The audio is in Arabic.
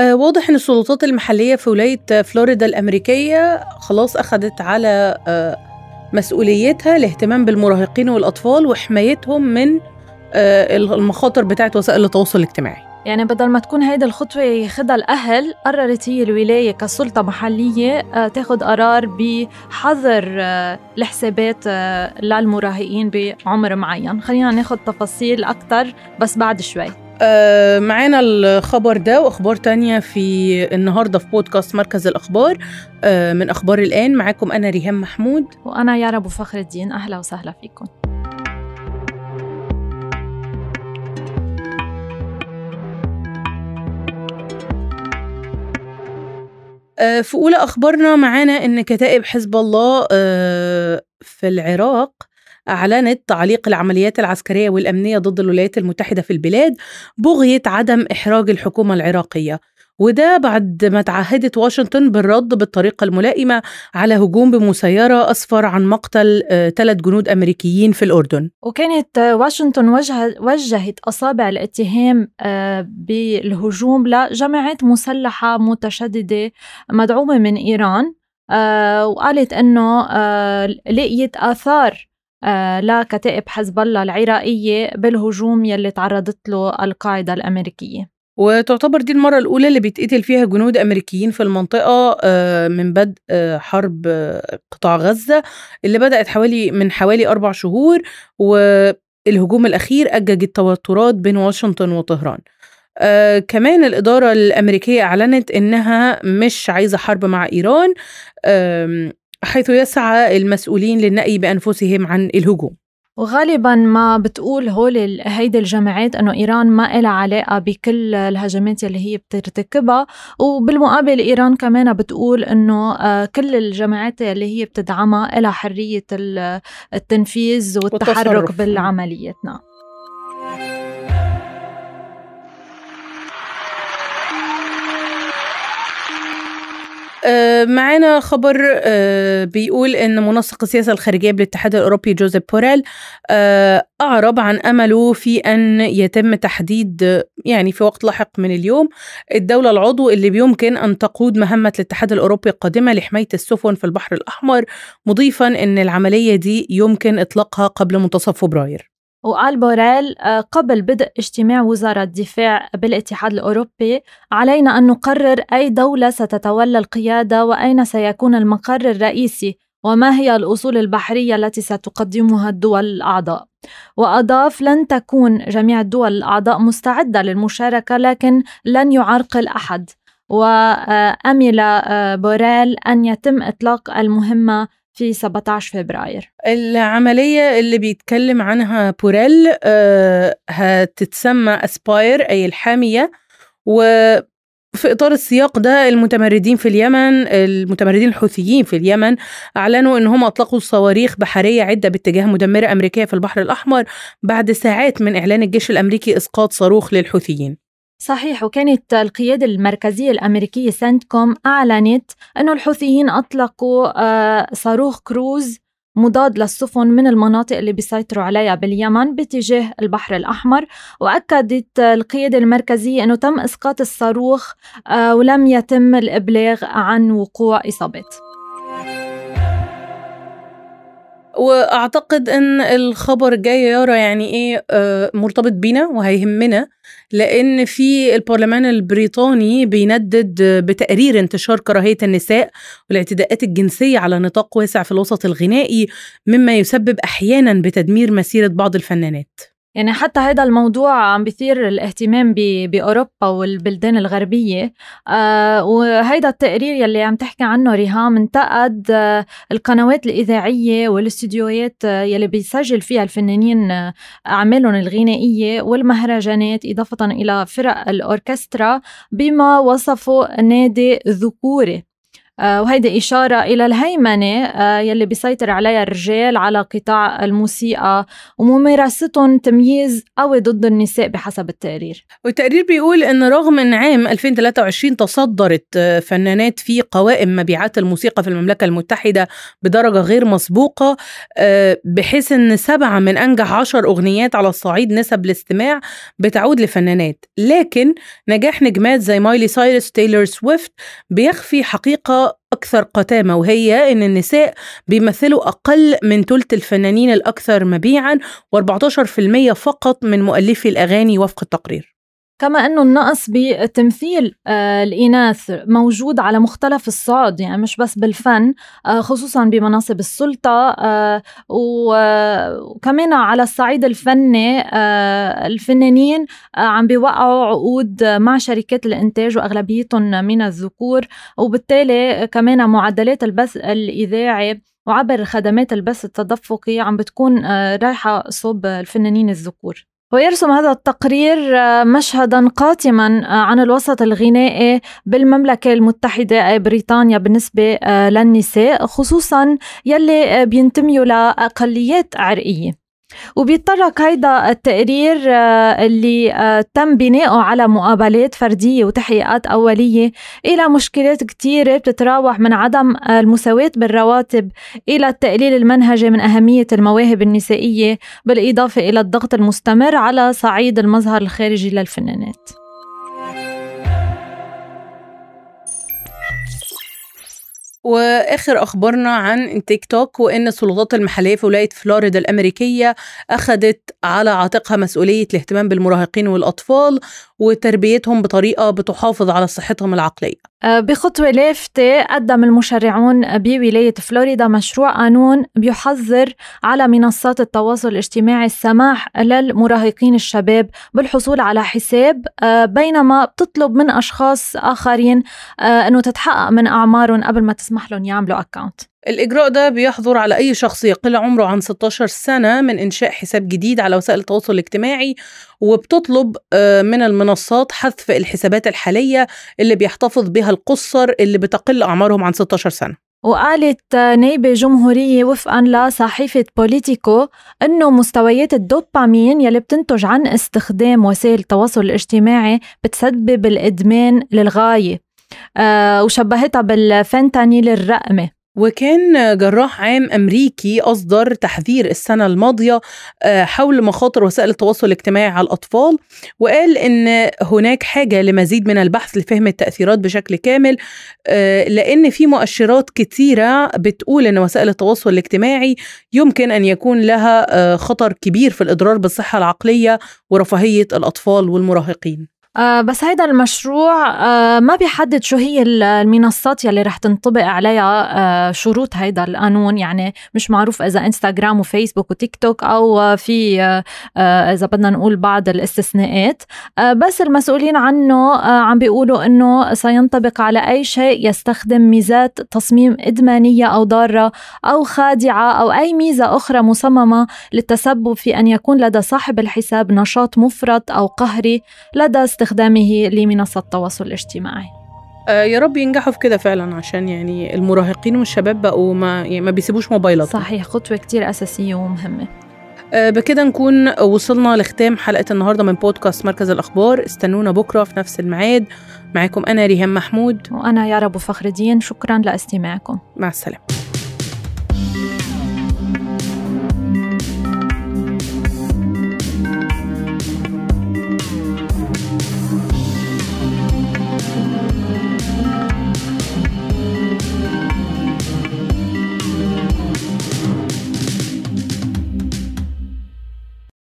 آه واضح إن السلطات المحلية في ولاية فلوريدا الأمريكية خلاص أخذت على آه مسؤوليتها الاهتمام بالمراهقين والأطفال وحمايتهم من آه المخاطر بتاعه وسائل التواصل الاجتماعي. يعني بدل ما تكون هيدي الخطوة ياخدها الأهل قررت هي الولاية كسلطة محلية آه، تاخد قرار بحظر آه، الحسابات آه، للمراهقين بعمر معين. خلينا ناخد تفاصيل أكتر بس بعد شوي. معانا الخبر ده وأخبار تانية في النهارده في بودكاست مركز الأخبار. من أخبار الآن معاكم أنا ريهام محمود. وأنا يارا أبو فخر الدين. أهلا وسهلا فيكم. آه، في أولى أخبارنا معانا إن كتائب حزب الله آه، في العراق أعلنت تعليق العمليات العسكرية والأمنية ضد الولايات المتحدة في البلاد بغية عدم إحراج الحكومة العراقية. وده بعد ما تعهدت واشنطن بالرد بالطريقة الملائمة على هجوم بمسيرة أسفر عن مقتل ثلاث آه، جنود أمريكيين في الأردن. وكانت واشنطن وجه وجهت أصابع الاتهام آه، بالهجوم لجماعات مسلحة متشددة مدعومة من إيران آه، وقالت أنه لقيت آثار لكتائب حزب الله العراقية بالهجوم يلي تعرضت له القاعدة الأمريكية. وتعتبر دي المرة الأولى اللي بيتقتل فيها جنود أمريكيين في المنطقة آه، من بدء آه، حرب آه، قطاع غزة اللي بدأت حوالي من حوالي أربع شهور والهجوم الأخير أجج التوترات بين واشنطن وطهران. آه كمان الإدارة الأمريكية أعلنت إنها مش عايزة حرب مع إيران آه حيث يسعى المسؤولين للنأي بأنفسهم عن الهجوم. وغالبا ما بتقول هول هيدي الجماعات إنه إيران ما لها علاقة بكل الهجمات اللي هي بترتكبها. وبالمقابل إيران كمان بتقول إنه آه، كل الجماعات اللي هي بتدعمها لها حرية التنفيذ والتحرك بالعمليات نعم. معانا خبر آه، بيقول إن منسق السياسة الخارجية بالاتحاد الأوروبي جوزيف بوريل آه، أعرب عن أمله في أن يتم تحديد يعني في وقت لاحق من اليوم الدولة العضو اللي بيمكن أن تقود مهمة الاتحاد الأوروبي القادمة لحماية السفن في البحر الأحمر مضيفا إن العملية دي يمكن إطلاقها قبل منتصف فبراير. وقال بوريل آه، قبل بدء اجتماع وزراء الدفاع بالاتحاد الأوروبي علينا أن نقرر أي دولة ستتولى القيادة وأين سيكون المقر الرئيسي وما هي الأصول البحرية التي ستقدمها الدول الأعضاء. وأضاف لن تكون جميع الدول الأعضاء مستعدة للمشاركة لكن لن يعرقل أحد. وأمل آه، بوريل أن يتم إطلاق المهمة في 17 فبراير. العملية اللي بيتكلم عنها بوريل آه هتتسمى أسباير أي الحامية. و في إطار السياق ده المتمردين في اليمن المتمردين الحوثيين في اليمن أعلنوا أن هم أطلقوا صواريخ بحرية عدة باتجاه مدمرة أمريكية في البحر الأحمر بعد ساعات من إعلان الجيش الأمريكي إسقاط صاروخ للحوثيين. صحيح وكانت القيادة المركزية الأمريكية سنتكوم أعلنت أن الحوثيين أطلقوا آه، صاروخ كروز مضاد للسفن من المناطق اللي بيسيطروا عليها باليمن باتجاه البحر الأحمر. وأكدت القيادة المركزية أنه تم إسقاط الصاروخ آه، ولم يتم الإبلاغ عن وقوع إصابات. وأعتقد إن الخبر الجاي يارا يعني إيه آه، مرتبط بينا وهيهمنا لأن في البرلمان البريطاني بيندد بتقرير انتشار كراهية النساء والاعتداءات الجنسية على نطاق واسع في الوسط الغنائي مما يسبب أحيانا بتدمير مسيرة بعض الفنانات. يعني حتى هذا الموضوع عم بيثير الاهتمام بأوروبا والبلدان الغربية. آه وهيدا التقرير يلي عم تحكي عنه ريهام انتقد آه القنوات الإذاعية والاستديوهات آه يلي بيسجل فيها الفنانين آه أعمالهم الغنائية والمهرجانات إضافة إلى فرق الأوركسترا بما وصفه نادي ذكوري. وهيدي إشارة إلى الهيمنة آه، يلي بيسيطر عليها الرجال على قطاع الموسيقى وممارستهم تمييز قوي ضد النساء بحسب التقرير. والتقرير بيقول إن رغم إن عام 2023 تصدرت آه، فنانات في قوائم مبيعات الموسيقى في المملكة المتحدة بدرجة غير مسبوقة بحيث إن سبعة من أنجح عشر أغنيات على الصعيد نسب الاستماع بتعود لفنانات. لكن نجاح نجمات زي مايلي سايرس تايلور سويفت بيخفي حقيقة أكثر قتامة وهي إن النساء بيمثلوا أقل من ثلث الفنانين الأكثر مبيعا و14% فقط من مؤلفي الأغاني وفق التقرير. كما أنه النقص بتمثيل آه، الإناث موجود على مختلف الصعد يعني مش بس بالفن آه، خصوصا بمناصب السلطة آه، وكمان على الصعيد الفني الفنانين عم بيوقعوا عقود مع شركات الإنتاج وأغلبيتهم من الذكور وبالتالي كمان معدلات البث الاذاعي وعبر خدمات البث التدفقي عم بتكون رايحة صوب الفنانين الذكور. ويرسم هذا التقرير آه، مشهدا قاتما آه، عن الوسط الغنائي بالمملكة المتحدة أي بريطانيا بالنسبة آه، للنساء خصوصا يلي بينتميوا لأقليات عرقية. وبيتطرق هيدا التقرير آه، اللي آه، تم بناؤه على مقابلات فردية وتحقيقات أولية إلى مشكلات كتيرة بتتراوح من عدم المساواة بالرواتب إلى التقليل المنهجي من أهمية المواهب النسائية بالإضافة إلى الضغط المستمر على صعيد المظهر الخارجي للفنانات. وآخر أخبارنا عن تيك توك وإن السلطات المحلية في ولاية فلوريدا الأمريكية أخذت على عاتقها مسؤولية الاهتمام بالمراهقين والأطفال وتربيتهم بطريقة بتحافظ على صحتهم العقلية. آه، بخطوة لافته قدم المشرعون بولاية فلوريدا مشروع قانون بيحظر على منصات التواصل الاجتماعي السماح للمراهقين الشباب بالحصول على حساب آه، بينما بتطلب من أشخاص آخرين آه، إنه تتحقق من أعمارهم قبل ما تسمح لهم يعملوا اكونت. الإجراء ده بيحظر على أي شخص يقل عمره عن 16 سنة من إنشاء حساب جديد على وسائل التواصل الاجتماعي وبتطلب آه، من المنصات حذف الحسابات الحالية اللي بيحتفظ بها القصر اللي بتقل أعمارهم عن 16 سنة. وقالت نائبة جمهورية وفقا لصحيفة بوليتيكو أنه مستويات الدوبامين يلي بتنتج عن استخدام وسائل التواصل الاجتماعي بتسبب الإدمان للغاية آه وشبهتها بالفنتانيل الرقمي. وكان جراح عام أمريكي أصدر تحذير السنة الماضية آه، حول مخاطر وسائل التواصل الاجتماعي على الأطفال وقال إن هناك حاجة لمزيد من البحث لفهم التأثيرات بشكل كامل آه، لأن في مؤشرات كتيرة بتقول إن وسائل التواصل الاجتماعي يمكن أن يكون لها آه، خطر كبير في الإضرار بالصحة العقلية ورفاهية الأطفال والمراهقين. آه بس هيدا المشروع آه ما بيحدد شو هي المنصات يلي رح تنطبق عليها آه شروط هيدا القانون. يعني مش معروف إذا انستغرام وفيسبوك وتيك توك أو في آه, آه، إذا بدنا نقول بعض الاستثناءات. آه بس المسؤولين عنه عم بيقولوا إنه سينطبق على أي شيء يستخدم ميزات تصميم إدمانية أو ضارة أو خادعة أو أي ميزة أخرى مصممة للتسبب في أن يكون لدى صاحب الحساب نشاط مفرط أو قهري لدى استخدامه لمنصة التواصل الاجتماعي. آه يا رب ينجحوا في كده فعلا عشان يعني المراهقين والشباب بقوا ما يعني ما بيسيبوش موبايلات صحيح خطوة كتير أساسية ومهمة. آه بكده نكون وصلنا لختام حلقة النهاردة من بودكاست مركز الأخبار. استنونا بكرة في نفس الميعاد. معكم أنا ريهام محمود. وأنا يارا أبو فخر الدين. شكرا لأستماعكم. مع السلامة.